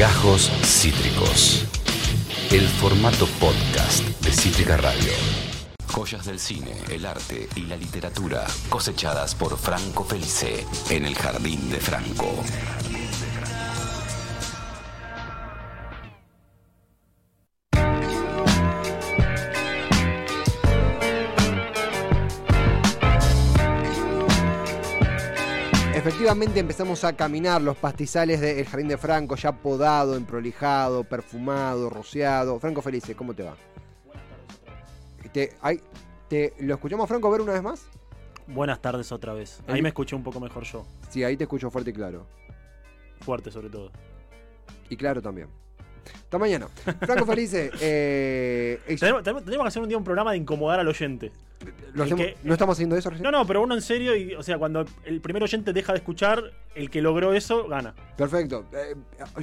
Gajos Cítricos. El formato podcast de Cítrica Radio. Joyas del cine, el arte y la literatura cosechadas por Franco Felice en el Jardín de Franco. Empezamos a caminar los pastizales del Jardín de Franco, ya podado, emprolijado, perfumado, rociado. Franco Felice, ¿cómo te va? Te, ay, te, ¿Lo escuchamos Franco ver una vez más? Buenas tardes otra vez. Ahí El- me escuché un poco mejor yo. Sí, ahí te escucho fuerte y claro. Fuerte sobre todo. Y claro también. Hasta mañana. Franco Felice, eh, Tenemos, que hacer un día un programa de incomodar al oyente. ¿lo el hacemos- que- ¿no estamos haciendo eso recién? No, no, pero uno en serio, y, o sea, cuando el primer oyente deja de escuchar, el que logró eso gana. Perfecto. Eh,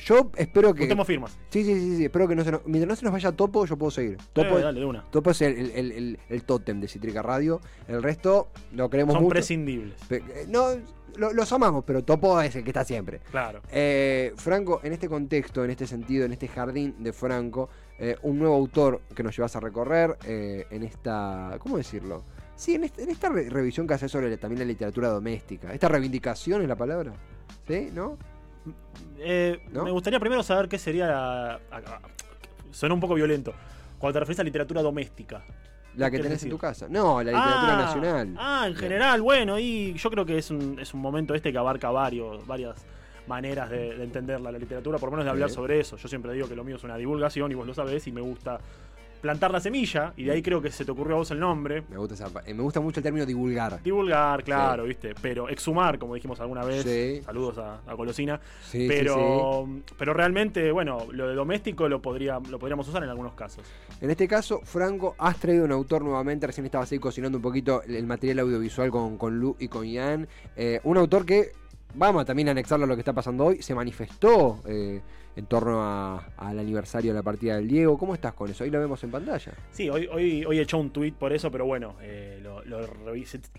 yo espero que... Juntemos firmas. Sí, sí, sí, sí, espero que no se nos... Mientras no se nos vaya Topo, yo puedo seguir. Topo, Eh, dale, de una. Topo es el, el, el, el- tótem de Citrica Radio. El resto lo queremos Son mucho. prescindibles. Pe- eh, No, lo- los amamos, pero Topo es el que está siempre. Claro. Eh, Franco, en este contexto, en este sentido, en este jardín de Franco, eh, un nuevo autor que nos llevas a recorrer eh, en esta. ¿Cómo decirlo? Sí, en, este- en esta re- revisión que haces sobre la- también la literatura doméstica. ¿Esta reivindicación es la palabra? ¿Sí? ¿No? ¿No? Me gustaría primero saber qué sería. la- a- a- Suena un poco violento. Cuando te refieres a literatura doméstica. La que ¿Qué tenés decir? en tu casa. No, la literatura Ah, nacional. Ah, en general, bueno, y yo creo que es un, es un momento este que abarca varios, varias maneras de, de entender la, literatura, por lo menos de hablar sobre eso. Yo siempre digo que lo mío es una divulgación y vos lo sabés y me gusta plantar la semilla y de ahí creo que se te ocurrió a vos el nombre. Me gusta, esa eh, me gusta mucho el término divulgar. Divulgar, claro, viste, pero exhumar, como dijimos alguna vez. Sí. Saludos a, a Golosina. Sí, sí, pero, pero realmente, bueno, lo de doméstico lo, podría, lo podríamos usar en algunos casos. En este caso, Franco, has traído un autor nuevamente. Recién estabas ahí cocinando un poquito el, el material audiovisual con, con Lu y con Ian. Eh, un autor que, vamos a también anexarlo a lo que está pasando hoy, se manifestó eh, en torno a- al aniversario de la partida del Diego. ¿Cómo estás con eso? Ahí lo vemos en pantalla. Sí, hoy, hoy, hoy he hecho un tweet por eso, pero bueno, eh, lo, lo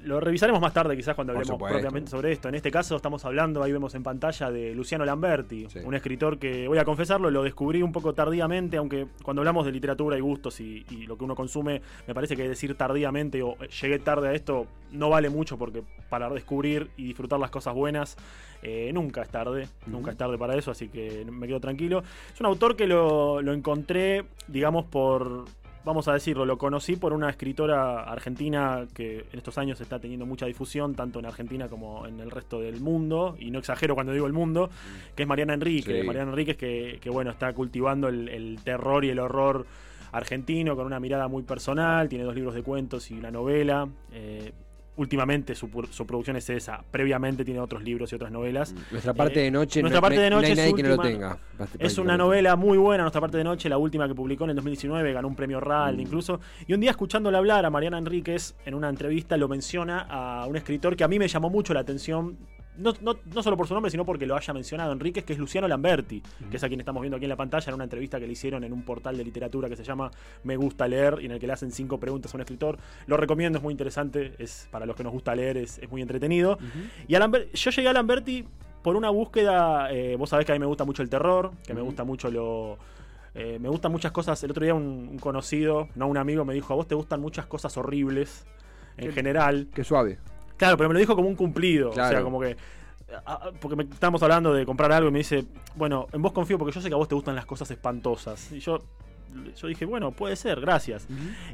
lo revisaremos más tarde, quizás cuando hablemos propiamente sobre esto. En este caso estamos hablando, ahí vemos en pantalla, de Luciano Lamberti, Sí. un escritor que, voy a confesarlo, lo descubrí un poco tardíamente, aunque cuando hablamos de literatura y gustos y, y lo que uno consume, me parece que decir tardíamente o eh, llegué tarde a esto no vale mucho porque para descubrir y disfrutar las cosas buenas eh, nunca es tarde, nunca es tarde para eso, así que me quedo tranquilo. Es un autor que lo, lo encontré, digamos, por, vamos a decirlo, lo conocí por una escritora argentina que en estos años está teniendo mucha difusión, tanto en Argentina como en el resto del mundo, y no exagero cuando digo el mundo, que es Mariana Enrique. Sí. Mariana Enríquez que, que, bueno, está cultivando el, el terror y el horror argentino con una mirada muy personal, tiene dos libros de cuentos y una novela. eh, últimamente su, su producción es esa, previamente tiene otros libros y otras novelas. Nuestra parte Eh, de noche, nuestra no, parte de no noche hay nadie que no lo tenga. Es una novela muy buena, Nuestra parte de noche, la última que publicó en el 2019, ganó un premio RAL Mm. incluso. Y un día escuchándola hablar a Mariana Enríquez en una entrevista lo menciona a un escritor que a mí me llamó mucho la atención. No, no, no solo por su nombre, sino porque lo haya mencionado Enríquez, que es Luciano Lamberti, que es a quien estamos viendo aquí en la pantalla en una entrevista que le hicieron en un portal de literatura que se llama Me gusta leer y en el que le hacen cinco preguntas a un escritor. Lo recomiendo, es muy interesante, es para los que nos gusta leer, es, es muy entretenido. Y a yo llegué a Lamberti por una búsqueda, eh, vos sabés que a mí me gusta mucho el terror, que me gusta mucho lo... eh, me gustan muchas cosas. El otro día un, un conocido, no un amigo, me dijo, a vos te gustan muchas cosas horribles en Qué- general. Qué suave. Claro, pero me lo dijo como un cumplido. O sea, como que... a- a- Porque me, estábamos hablando de comprar algo y me dice, bueno, en vos confío porque yo sé que a vos te gustan las cosas espantosas. Y yo, yo dije, bueno, puede ser, gracias.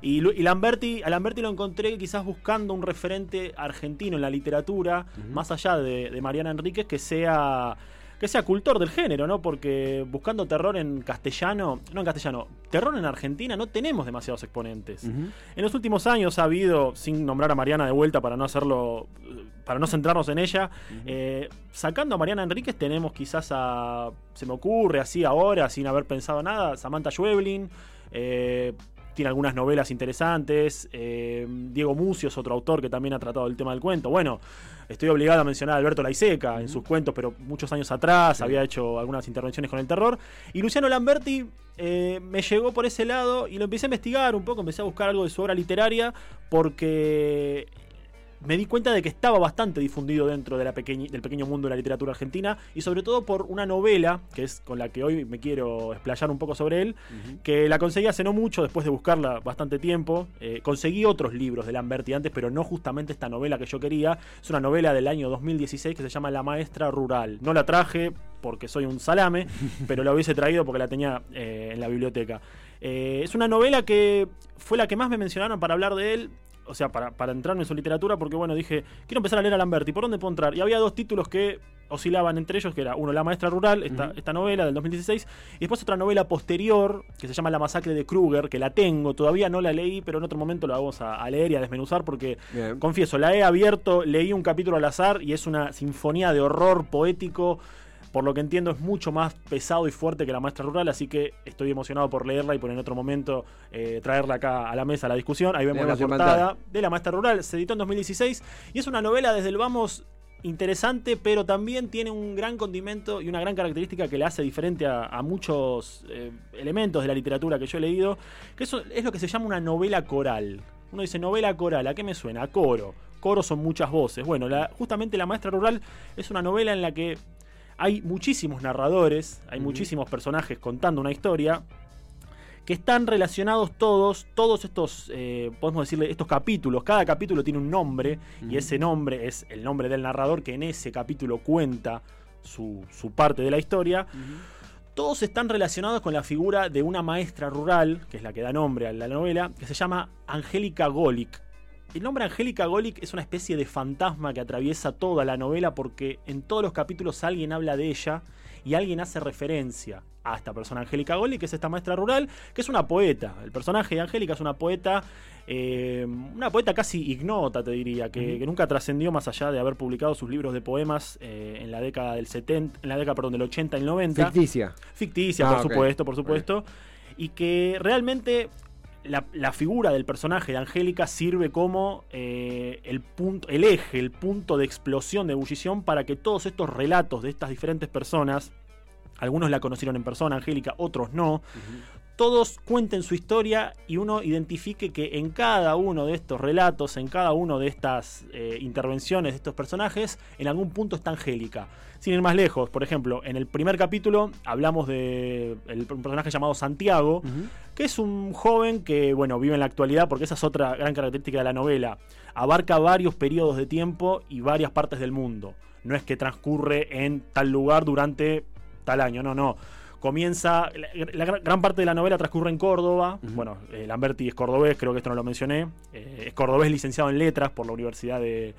Y, y Lamberti, a Lamberti lo encontré quizás buscando un referente argentino en la literatura, más allá de, de Mariana Enríquez, que sea que sea cultor del género, ¿no? Porque buscando terror en castellano, no en castellano, terror en Argentina no tenemos demasiados exponentes. En los últimos años ha habido, sin nombrar a Mariana de vuelta para no hacerlo, para no centrarnos en ella, eh, sacando a Mariana Enríquez tenemos quizás a, se me ocurre así ahora, sin haber pensado nada, Samantha Schweblin, eh, tiene algunas novelas interesantes, eh, Diego Mucio es otro autor que también ha tratado el tema del cuento. Bueno, estoy obligado a mencionar a Alberto Laiseca en sus cuentos, pero muchos años atrás había hecho algunas intervenciones con el terror. Y Luciano Lamberti eh, me llegó por ese lado y lo empecé a investigar un poco, empecé a buscar algo de su obra literaria porque me di cuenta de que estaba bastante difundido dentro de la del pequeño mundo de la literatura argentina y sobre todo por una novela, que es con la que hoy me quiero explayar un poco sobre él, que la conseguí hace no mucho, después de buscarla bastante tiempo. Eh, conseguí otros libros de Lamberti antes, pero no justamente esta novela que yo quería. Es una novela del año 2016 que se llama La Maestra Rural. No la traje porque soy un salame, pero la hubiese traído porque la tenía eh, en la biblioteca. Eh, es una novela que fue la que más me mencionaron para hablar de él o sea, para, para entrarme en su literatura, porque bueno, dije, quiero empezar a leer a Lamberti, ¿por dónde puedo entrar? Y había dos títulos que oscilaban entre ellos, que era uno, La Maestra Rural, esta, esta novela del 2016, y después otra novela posterior, que se llama La Masacre de Kruger, que la tengo, todavía no la leí, pero en otro momento la vamos a, leer y a desmenuzar, porque, confieso, la he abierto, leí un capítulo al azar, y es una sinfonía de horror poético, por lo que entiendo es mucho más pesado y fuerte que la maestra rural, así que estoy emocionado por leerla y por en otro momento eh, traerla acá a la mesa a la discusión. Ahí vemos la portada de la maestra rural, se editó en 2016 y es una novela desde el vamos interesante, pero también tiene un gran condimento y una gran característica que le hace diferente a, muchos eh, elementos de la literatura que yo he leído, que eso es lo que se llama una novela coral. Uno dice novela coral, ¿a qué me suena? A coro. Coro son muchas voces. Bueno, justamente La Maestra Rural es una novela en la que hay muchísimos narradores, hay muchísimos personajes contando una historia que están relacionados todos, todos estos, eh, podemos decirle, estos capítulos, cada capítulo tiene un nombre y ese nombre es el nombre del narrador que en ese capítulo cuenta su, parte de la historia. Todos están relacionados con la figura de una maestra rural, que es la que da nombre a la novela, que se llama Angélica Golic. El nombre Angélica Golic es una especie de fantasma que atraviesa toda la novela porque en todos los capítulos alguien habla de ella y alguien hace referencia a esta persona Angélica Golic, que es esta maestra rural, que es una poeta. El personaje de Angélica es una poeta, eh, una poeta casi ignota, te diría, que, nunca trascendió más allá de haber publicado sus libros de poemas eh, en la década del 70, en la década, perdón, del 80 y el 90. Ficticia. Ficticia, por ah, supuesto, por supuesto. Y que realmente la, figura del personaje de Angélica sirve como eh, el, punto, el eje, el punto de explosión, de ebullición para que todos estos relatos de estas diferentes personas, algunos la conocieron en persona, Angélica, otros no, todos cuenten su historia y uno identifique que en cada uno de estos relatos, en cada uno de estas eh, intervenciones de estos personajes, en algún punto está Angélica. Sin ir más lejos, por ejemplo, en el primer capítulo hablamos de un personaje llamado Santiago, que es un joven que, bueno, vive en la actualidad, porque esa es otra gran característica de la novela. Abarca varios periodos de tiempo y varias partes del mundo. No es que transcurre en tal lugar durante tal año, no, no comienza, la, gran parte de la novela transcurre en Córdoba, bueno, eh, Lamberti es cordobés, creo que esto no lo mencioné, eh, es cordobés licenciado en letras por la Universidad de,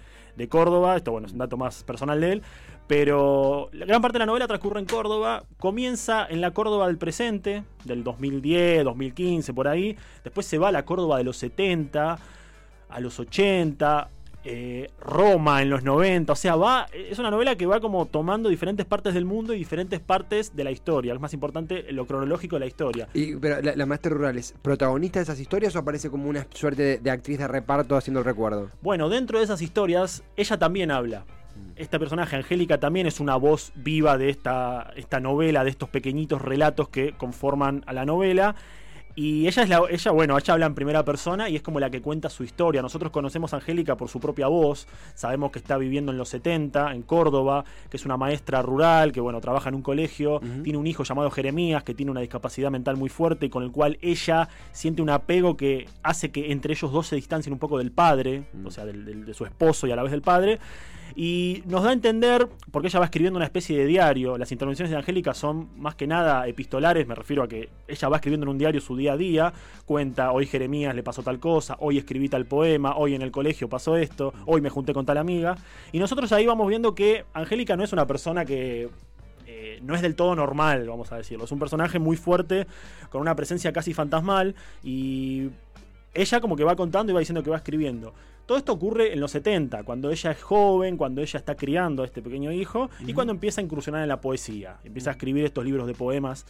Córdoba, esto bueno, es un dato más personal de él, pero la gran parte de la novela transcurre en Córdoba, comienza en la Córdoba del presente, del 2010, 2015, por ahí, después se va a la Córdoba de los 70, a los 80, eh, Roma en los 90, o sea, va, es una novela que va como tomando diferentes partes del mundo y diferentes partes de la historia, es más importante lo cronológico de la historia. Y, pero la, maestra rural es protagonista de esas historias o aparece como una suerte de, actriz de reparto haciendo el recuerdo? Bueno, dentro de esas historias, ella también habla. Mm. Este personaje, Angélica, también es una voz viva de esta, esta novela, de estos pequeñitos relatos que conforman a la novela. Y ella es la, ella, bueno, ella habla en primera persona y es como la que cuenta su historia. Nosotros conocemos a Angélica por su propia voz, sabemos que está viviendo en los 70, en Córdoba, que es una maestra rural, que bueno, trabaja en un colegio, tiene un hijo llamado Jeremías, que tiene una discapacidad mental muy fuerte y con el cual ella siente un apego que hace que entre ellos dos se distancien un poco del padre, o sea, de su esposo y a la vez del padre. Y nos da a entender, porque ella va escribiendo una especie de diario, las intervenciones de Angélica son más que nada epistolares, me refiero a que ella va escribiendo en un diario su día a día, cuenta, hoy Jeremías le pasó tal cosa, hoy escribí tal poema, hoy en el colegio pasó esto, hoy me junté con tal amiga. Y nosotros ahí vamos viendo que Angélica no es una persona que eh, no es del todo normal, vamos a decirlo. Es un personaje muy fuerte, con una presencia casi fantasmal y ella como que va contando y va diciendo que va escribiendo. Todo esto ocurre en los 70, cuando ella es joven, cuando ella está criando a este pequeño hijo y cuando empieza a incursionar en la poesía, empieza a escribir estos libros de poemas.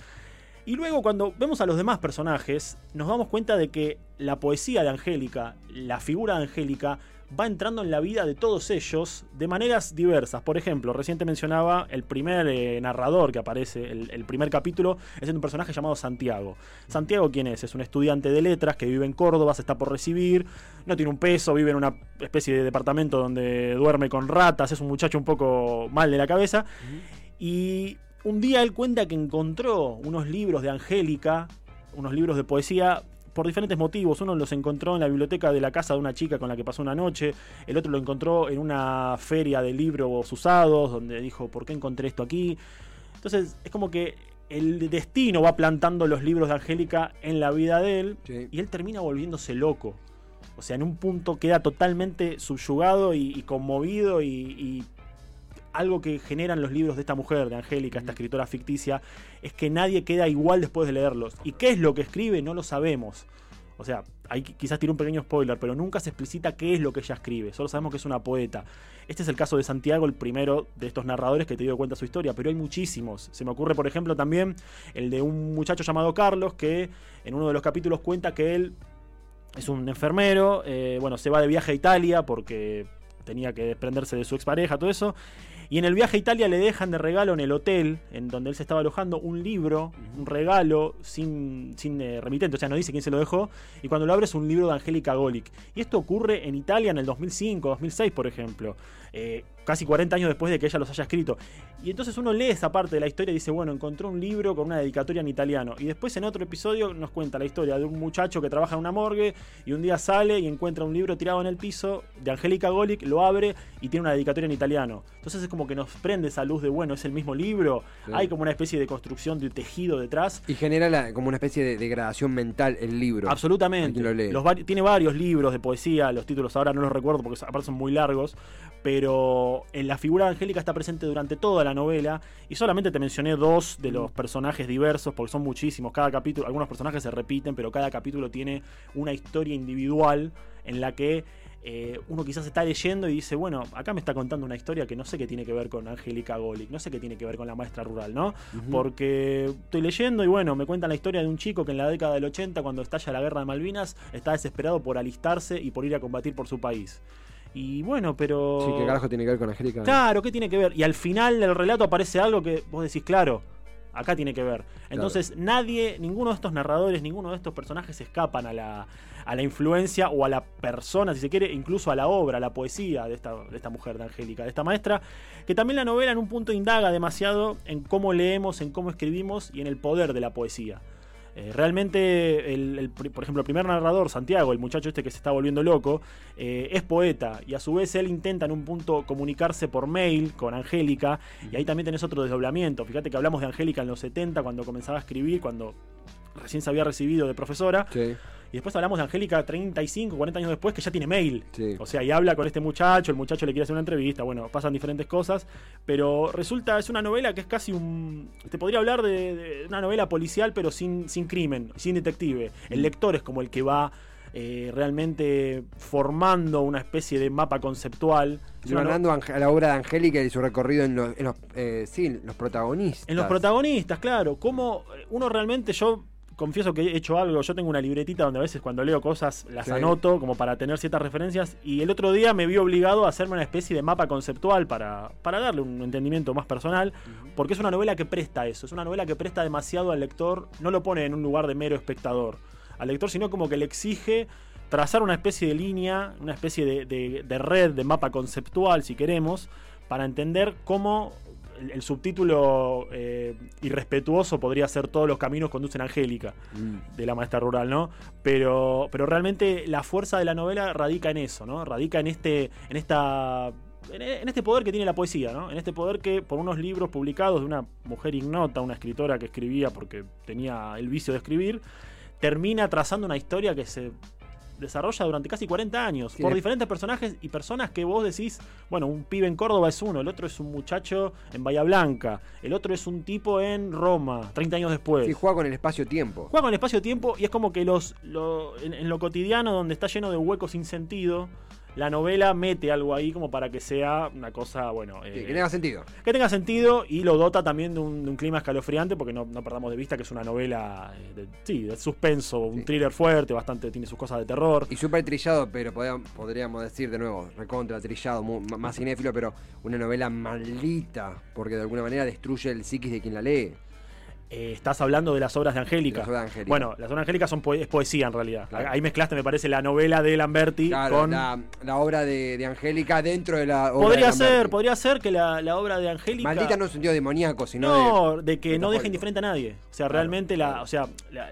Y luego cuando vemos a los demás personajes, nos damos cuenta de que la poesía de Angélica, la figura de Angélica, va entrando en la vida de todos ellos de maneras diversas. Por ejemplo, reciente mencionaba el primer eh, narrador que aparece, el, el, primer capítulo, es un personaje llamado Santiago. Santiago, ¿quién es? Es un estudiante de letras que vive en Córdoba, se está por recibir, no tiene un peso, vive en una especie de departamento donde duerme con ratas, es un muchacho un poco mal de la cabeza. Y un día él cuenta que encontró unos libros de Angélica, unos libros de poesía por diferentes motivos. Uno los encontró en la biblioteca de la casa de una chica con la que pasó una noche, el otro lo encontró en una feria de libros usados, donde dijo, ¿por qué encontré esto aquí? Entonces es como que el destino va plantando los libros de Angélica en la vida de él sí. y él termina volviéndose loco. O sea, en un punto queda totalmente subyugado y, y conmovido y, y algo que generan los libros de esta mujer, de Angélica, esta escritora ficticia, es que nadie queda igual después de leerlos. ¿Y qué es lo que escribe? No lo sabemos. O sea, hay, quizás tiene un pequeño spoiler, pero nunca se explicita qué es lo que ella escribe. Solo sabemos que es una poeta. Este es el caso de Santiago, el primero de estos narradores que te dio cuenta su historia, pero hay muchísimos. Se me ocurre, por ejemplo, también el de un muchacho llamado Carlos, que en uno de los capítulos cuenta que él es un enfermero, eh, bueno, se va de viaje a Italia porque tenía que desprenderse de su expareja, todo eso. Y en el viaje a Italia le dejan de regalo en el hotel en donde él se estaba alojando un libro, un regalo sin, sin eh, remitente, o sea, no dice quién se lo dejó. Y cuando lo abre es un libro de Angélica Golic. Y esto ocurre en Italia en el 2005, 2006, por ejemplo. Eh, casi 40 años después de que ella los haya escrito. Y entonces uno lee esa parte de la historia y dice, bueno, encontró un libro con una dedicatoria en italiano. Y después en otro episodio nos cuenta la historia de un muchacho que trabaja en una morgue y un día sale y encuentra un libro tirado en el piso de Angélica Golic, lo abre y tiene una dedicatoria en italiano. Entonces es como que nos prende esa luz de, bueno, es el mismo libro, sí. hay como una especie de construcción de tejido detrás. Y genera la, como una especie de degradación mental el libro. Absolutamente. Los, tiene varios libros de poesía, los títulos ahora no los recuerdo porque aparte son muy largos, pero en la figura de Angélica está presente durante toda la novela y solamente te mencioné dos de los personajes diversos porque son muchísimos. Cada capítulo, algunos personajes se repiten, pero cada capítulo tiene una historia individual en la que eh, uno quizás está leyendo y dice, bueno, acá me está contando una historia que no sé qué tiene que ver con Angélica Golic, no sé qué tiene que ver con la maestra rural, ¿no? Uh -huh. Porque estoy leyendo y bueno, me cuentan la historia de un chico que en la década del 80, cuando estalla la guerra de Malvinas, está desesperado por alistarse y por ir a combatir por su país. Y bueno, pero. Sí, ¿qué carajo tiene que ver con Angélica? Claro, ¿qué tiene que ver? Y al final del relato aparece algo que vos decís, claro, acá tiene que ver. Entonces, claro. nadie, ninguno de estos narradores, ninguno de estos personajes escapan a la, a la influencia o a la persona, si se quiere, incluso a la obra, a la poesía de esta, de esta mujer, de Angélica, de esta maestra, que también la novela en un punto indaga demasiado en cómo leemos, en cómo escribimos y en el poder de la poesía. Eh, realmente, el, el, por ejemplo, el primer narrador, Santiago, el muchacho este que se está volviendo loco, eh, es poeta y a su vez él intenta en un punto comunicarse por mail con Angélica y ahí también tenés otro desdoblamiento. Fíjate que hablamos de Angélica en los 70 cuando comenzaba a escribir, cuando recién se había recibido de profesora. Sí. Y después hablamos de Angélica 35, 40 años después, que ya tiene mail. Sí. O sea, y habla con este muchacho, el muchacho le quiere hacer una entrevista, bueno, pasan diferentes cosas, pero resulta, es una novela que es casi un... Te podría hablar de, de una novela policial, pero sin, sin crimen, sin detective. El lector es como el que va... Eh, realmente formando una especie de mapa conceptual. Ganando a la obra de Angélica y su recorrido en los, en los eh, sí, los protagonistas. En los protagonistas, claro. Como uno realmente, yo confieso que he hecho algo. Yo tengo una libretita donde a veces cuando leo cosas las sí. anoto como para tener ciertas referencias. Y el otro día me vi obligado a hacerme una especie de mapa conceptual para, para darle un entendimiento más personal. Uh -huh. Porque es una novela que presta eso. Es una novela que presta demasiado al lector. No lo pone en un lugar de mero espectador al lector, sino como que le exige trazar una especie de línea, una especie de, de, de red, de mapa conceptual, si queremos, para entender cómo el, el subtítulo eh, irrespetuoso podría ser Todos los caminos conducen a Angélica, mm. de la maestra rural, ¿no? Pero, pero realmente la fuerza de la novela radica en eso, ¿no? Radica en, este, en esta en este poder que tiene la poesía, ¿no? En este poder que por unos libros publicados de una mujer ignota, una escritora que escribía porque tenía el vicio de escribir, termina trazando una historia que se desarrolla durante casi 40 años sí. por diferentes personajes y personas que vos decís, bueno, un pibe en Córdoba es uno, el otro es un muchacho en Bahía Blanca, el otro es un tipo en Roma, 30 años después. Sí, juega con el espacio-tiempo. Juega con el espacio-tiempo y es como que los lo, en, en, lo cotidiano, donde está lleno de huecos sin sentido, la novela mete algo ahí como para que sea una cosa, bueno. Sí, eh, que tenga sentido. que tenga sentido y lo dota también de un, de un clima escalofriante, porque no, no perdamos de vista que es una novela eh, de, sí, de suspenso, un Sí. thriller fuerte, bastante, tiene sus cosas de terror. Y súper trillado, pero podríamos, decir de nuevo, recontra trillado, más cinéfilo, pero una novela maldita, porque de alguna manera destruye el psiquis de quien la lee. Eh, estás hablando de las obras de Angélica. Las obras de Angélica. Bueno, las obras de Angélica son es poesía en realidad. Claro. Ahí mezclaste, me parece, la novela de Lamberti Claro, con. la, la obra de, de Angélica dentro de la obra Podría de ser, podría ser que la, la obra de Angélica. Maldita no en sentido demoníaco, sino No, de... de, que no deja indiferente a nadie. O sea, Claro, realmente la, o sea, la,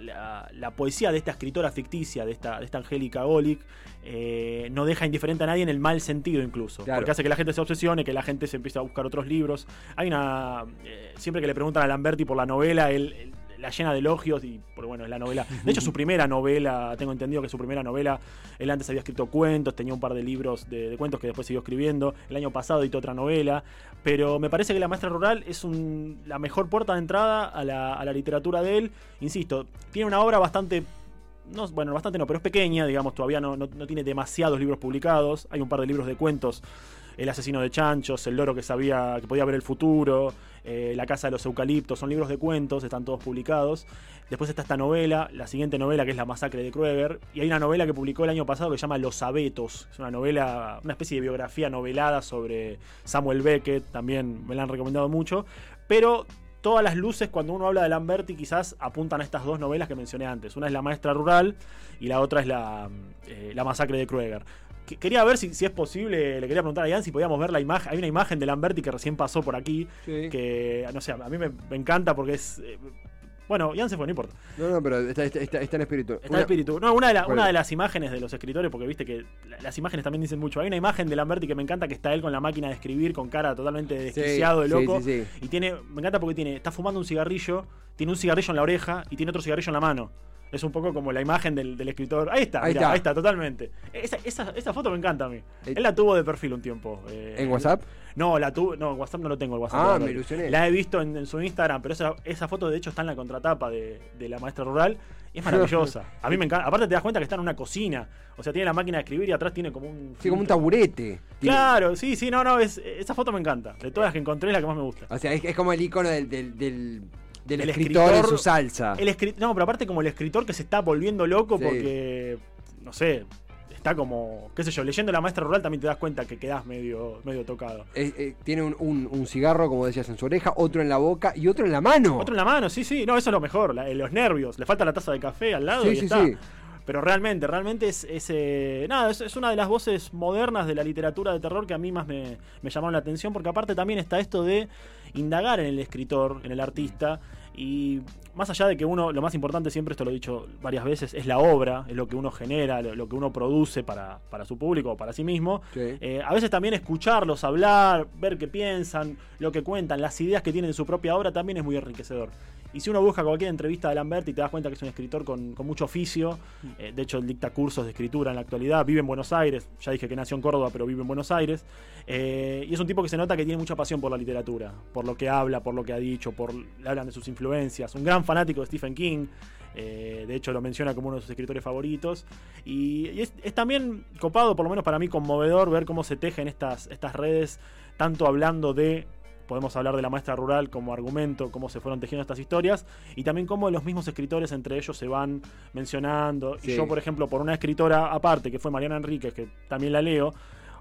la- poesía de esta escritora ficticia, de esta, de esta Angélica Golic, eh, no deja indiferente a nadie en el mal sentido incluso. Claro. Porque hace que la gente se obsesione, que la gente se empiece a buscar otros libros. Hay una... eh, siempre que le preguntan a Lamberti por la novela, él... él la llena de elogios y pero bueno es la novela de hecho su primera novela tengo entendido que su primera novela él antes había escrito cuentos tenía un par de libros de, de cuentos que después siguió escribiendo el año pasado editó otra novela pero me parece que La Maestra Rural es un- la mejor puerta de entrada a la, a la literatura de él. Insisto, tiene una obra bastante. No, bueno, bastante no, pero es pequeña, digamos, todavía no, no- no tiene demasiados libros publicados. Hay un par de libros de cuentos. El asesino de chanchos, El loro que sabía que podía ver el futuro, eh, La casa de los eucaliptos, son libros de cuentos, están todos publicados. Después está esta novela, la siguiente novela que es La masacre de Krueger. Y hay una novela que publicó el año pasado que se llama Los abetos. Es una novela, una especie de biografía novelada sobre Samuel Beckett, también me la han recomendado mucho. Pero todas las luces cuando uno habla de Lamberti quizás apuntan a estas dos novelas que mencioné antes. Una es La maestra rural y la otra es La, eh, la masacre de Krueger. Que- Quería ver si, si es posible, le quería preguntar a Ian si podíamos ver la imagen. Hay una imagen de Lamberti que recién pasó por aquí, Sí. que no sé, a mí me, me encanta porque es... eh, bueno, Ian se fue, no importa. No, no, pero está, está- está- está en espíritu. Está el espíritu. No, una de, la- una de las imágenes de los escritores, porque viste que la- las imágenes también dicen mucho. Hay una imagen de Lamberti que me encanta que está él con la máquina de escribir, con cara totalmente desquiciado de loco. sí, sí. Y tiene, me encanta porque tiene, está fumando un cigarrillo, tiene un cigarrillo en la oreja y tiene otro cigarrillo en la mano. Es un poco como la imagen del, del escritor. Ahí está, Ahí mirá, está. ahí está, totalmente. Esa, esa- esa foto me encanta a mí. Eh, Él la tuvo de perfil un tiempo. eh, ¿En WhatsApp? No, la tuve. No, en WhatsApp no lo tengo el WhatsApp. Ah, me ilusioné. La he visto en, en su Instagram, pero esa, esa foto de hecho está en la contratapa de, de la maestra rural y es maravillosa. A mí me encanta. Aparte te das cuenta que está en una cocina. O sea, tiene la máquina de escribir y atrás tiene como un. Sí, como un taburete. Tiene- Claro, sí, sí, no, no, es, esa foto me encanta. De todas las que encontré es la que más me gusta. O sea, es, es como el icono del, del, del, del El escritor, en su salsa. El escri- no, pero aparte como el escritor que se está volviendo loco Sí. porque, no sé, está como, qué sé yo, leyendo La Maestra Rural también te das cuenta que quedás medio, medio tocado. Eh, eh, tiene un, un- un cigarro, como decías, en su oreja, otro en la boca y otro en la mano. Otro en la mano, sí, sí, no, eso es lo mejor, la- eh, los nervios, le falta la taza de café al lado Sí, y sí, está. sí. Pero realmente, realmente es, es, eh, nada, es, es una de las voces modernas de la literatura de terror que a mí más me, me llamaron la atención, porque aparte también está esto de indagar en el escritor, en el artista, y más allá de que uno, lo más importante siempre, esto lo he dicho varias veces, es la obra, es lo que uno genera, lo, lo que uno produce para, para su público o para sí mismo. Sí. Eh, a veces también escucharlos hablar, ver qué piensan, lo que cuentan, las ideas que tienen en su propia obra también es muy enriquecedor. Y si uno busca cualquier entrevista de Lamberti, te das cuenta que es un escritor con, mucho oficio. Eh, de hecho, dicta cursos de escritura en la actualidad. Vive en Buenos Aires. Ya dije que nació en Córdoba, pero vive en Buenos Aires. Eh, y es un tipo que se nota que tiene mucha pasión por la literatura. Por lo que habla, por lo que ha dicho, le hablan de sus influencias. Un gran fanático de Stephen King. Eh, de hecho, lo menciona como uno de sus escritores favoritos. Y, es también copado, por lo menos para mí, conmovedor ver cómo se tejen estas, estas redes, tanto hablando de podemos hablar de la maestra rural como argumento, cómo se fueron tejiendo estas historias, y también cómo los mismos escritores entre ellos se van mencionando. Sí. Y yo, por ejemplo, por una escritora aparte, que fue Mariana Enríquez, que también la leo,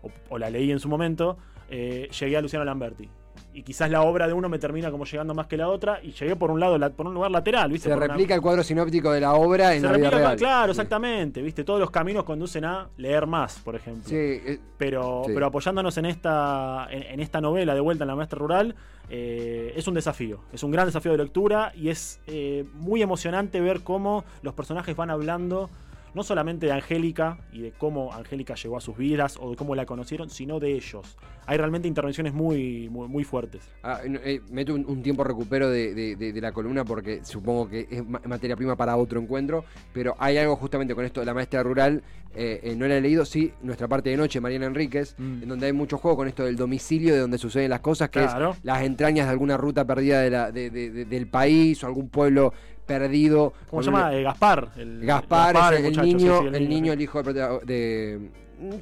o, o la leí en su momento, eh, llegué a Luciano Lamberti. Y quizás la obra de uno me termina como llegando más que la otra, y llegué por un lado, la- por un lugar lateral, ¿viste? Se Por una- replica el cuadro sinóptico de la obra en se la vida replica, real. claro, exactamente, ¿viste? Todos los caminos conducen a leer más, por ejemplo Sí, eh, pero, Sí. pero apoyándonos en esta, en, en esta novela de vuelta en la maestra rural, eh, es un desafío, es un gran desafío de lectura y es eh, muy emocionante ver cómo los personajes van hablando no solamente de Angélica y de cómo Angélica llegó a sus vidas o de cómo la conocieron, sino de ellos. Hay realmente intervenciones muy, muy, muy fuertes. Ah, eh, meto un, un tiempo recupero de, de- de- de la columna porque supongo que es ma- materia prima para otro encuentro, pero hay algo justamente con esto de la maestra rural, eh, eh, no la he leído, sí, nuestra parte de noche, Mariana Enríquez, Mm. en donde hay mucho juego con esto del domicilio, de donde suceden las cosas, que Claro. es las entrañas de alguna ruta perdida de la- del país o algún pueblo perdido. ¿Cómo se llama? Eh, Gaspar. el- Gaspar, es el, muchacho, niño, sí, el niño, el hijo de, de-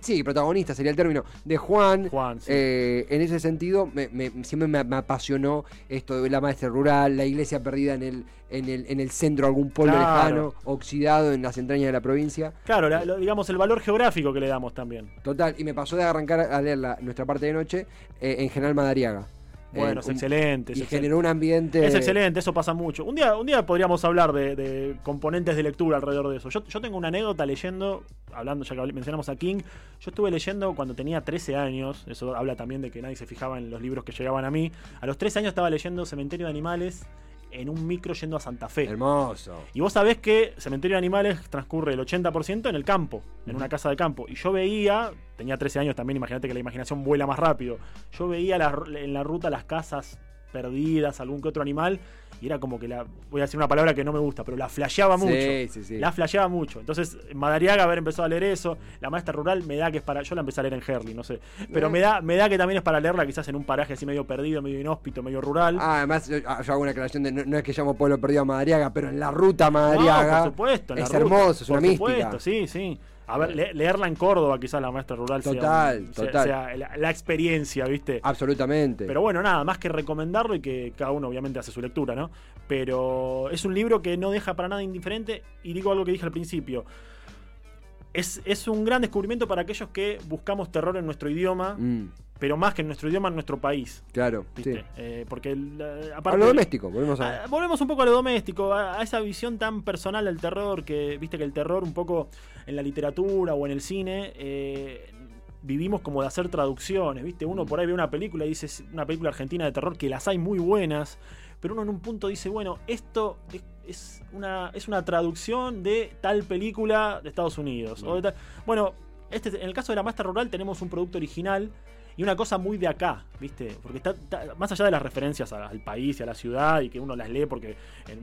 sí, protagonista sería el término, de Juan. Juan, sí. Eh, en ese sentido, me- me- siempre me, me apasionó esto de la maestra rural, la iglesia perdida en el, en el, en el centro, algún pueblo Claro. lejano, oxidado en las entrañas de la provincia. Claro, la- lo- digamos el valor geográfico que le damos también. Total, y me pasó de arrancar a leer la- nuestra parte de noche eh, en General Madariaga. Bueno, Eh, es un- excelente. es Y excelente. generó un ambiente. Es excelente, eso pasa mucho. Un día, un día podríamos hablar de, de componentes de lectura alrededor de eso. Yo, yo tengo una anécdota leyendo, hablando, ya que mencionamos a King, yo estuve leyendo cuando tenía 13 años, eso habla también de que nadie se fijaba en los libros que llegaban a mí. A los 13 años estaba leyendo Cementerio de Animales en un micro yendo a Santa Fe. Hermoso. Y vos sabés que Cementerio de Animales transcurre el 80% en el campo, en una casa de campo. Y yo veía, tenía 13 años también, imagínate que la imaginación vuela más rápido. Yo veía la- en la ruta las casas perdidas, algún que otro animal, y era como que la. Voy a decir una palabra que no me gusta, pero la flasheaba mucho. Sí, sí, sí. La flasheaba mucho. Entonces, en Madariaga haber empezado a leer eso, la maestra rural me da que es para. Yo la empecé a leer en Herley, no sé. Pero Eh. me da, me da que también es para leerla quizás en un paraje así medio perdido, medio inhóspito, medio rural. Ah, además, yo, ah, yo hago una aclaración de no, no es que llamo Pueblo Perdido a Madariaga, pero en la ruta Madariaga. No, por supuesto, en la es ruta, hermoso, es por una supuesto, mística. sí, sí. A ver, le- leerla en Córdoba, quizás la maestra rural sea Total, sea, total. sea la, la experiencia, ¿viste? Absolutamente. Pero bueno, nada, más que recomendarlo y que cada uno obviamente hace su lectura, ¿no? Pero es un libro que no deja para nada indiferente y digo algo que dije al principio. Es, es un gran descubrimiento para aquellos que buscamos terror en nuestro idioma, Mm, pero más que en nuestro idioma, en nuestro país. claro, ¿viste? sí. Eh, porque el, eh, A aparte lo doméstico, volvemos Ah, a. volvemos un poco a lo doméstico, a, a esa visión tan personal del terror, que viste que el terror un poco en la literatura o en el cine eh, vivimos como de hacer traducciones, viste, uno por ahí ve una película y dice "Es una película argentina de terror que las hay muy buenas, pero uno en un punto dice, bueno, esto es, es una, es una traducción de tal película de Estados Unidos. o de tal- Bueno, este, en el caso de la Master Rural tenemos un producto original y una cosa muy de acá, ¿viste? Porque está, está- más allá de las referencias al país y a la ciudad y que uno las lee porque,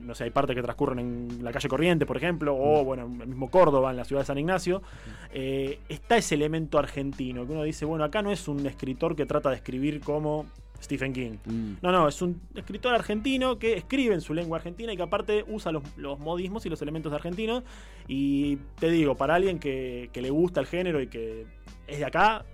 no sé, hay partes que transcurren en la calle Corriente, por ejemplo, o bueno, en el mismo Córdoba, en la ciudad de San Ignacio, eh, está ese elemento argentino, que uno dice, bueno, acá no es un escritor que trata de escribir como Stephen King. Mm. No, no, es un escritor argentino que escribe en su lengua argentina y que aparte usa los, los modismos y los elementos argentinos. Y te digo, para alguien que, que le gusta el género y que es de acá,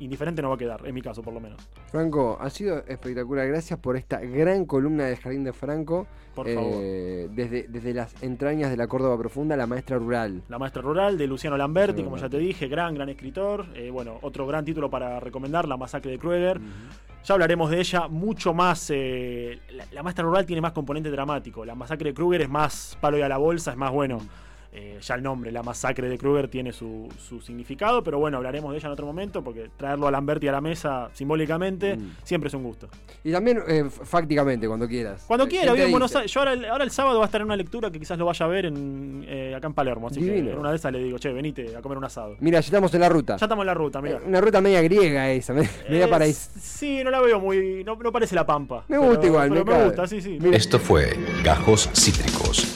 indiferente no va a quedar, en mi caso por lo menos. Franco, ha sido espectacular. Gracias por esta gran columna del Jardín de Franco. Por eh, favor. Desde, desde las entrañas de la Córdoba Profunda, la maestra rural. La maestra rural de Luciano Lamberti, como ya te dije, gran, gran escritor. Eh, bueno, otro gran título para recomendar, La masacre de Krueger. Ya hablaremos de ella mucho más. eh, la, la maestra rural tiene más componente dramático. La masacre de Krueger es más palo y a la bolsa, es más bueno. Eh, ya el nombre, la masacre de Krueger, tiene su, su significado, pero bueno, hablaremos de ella en otro momento porque traerlo a Lamberti a la mesa simbólicamente Mm. siempre es un gusto. Y también eh, fácticamente, cuando quieras. Cuando Eh, quiera, ¿quién vivo te en Buenos? Aires. Yo ahora el, ahora el sábado va a estar en una lectura que quizás lo vaya a ver en, eh, acá en Palermo. Así que en una de esas le digo, che, venite a comer un asado. Mira, ya estamos en la ruta. Ya estamos en la ruta, mira. Eh, Una ruta media griega esa, me- media Eh, paraíso. Sí, no la veo muy. No, no parece la pampa. Me gusta pero- igual, pero me me, gusta, sí, sí. Esto fue Gajos Cítricos.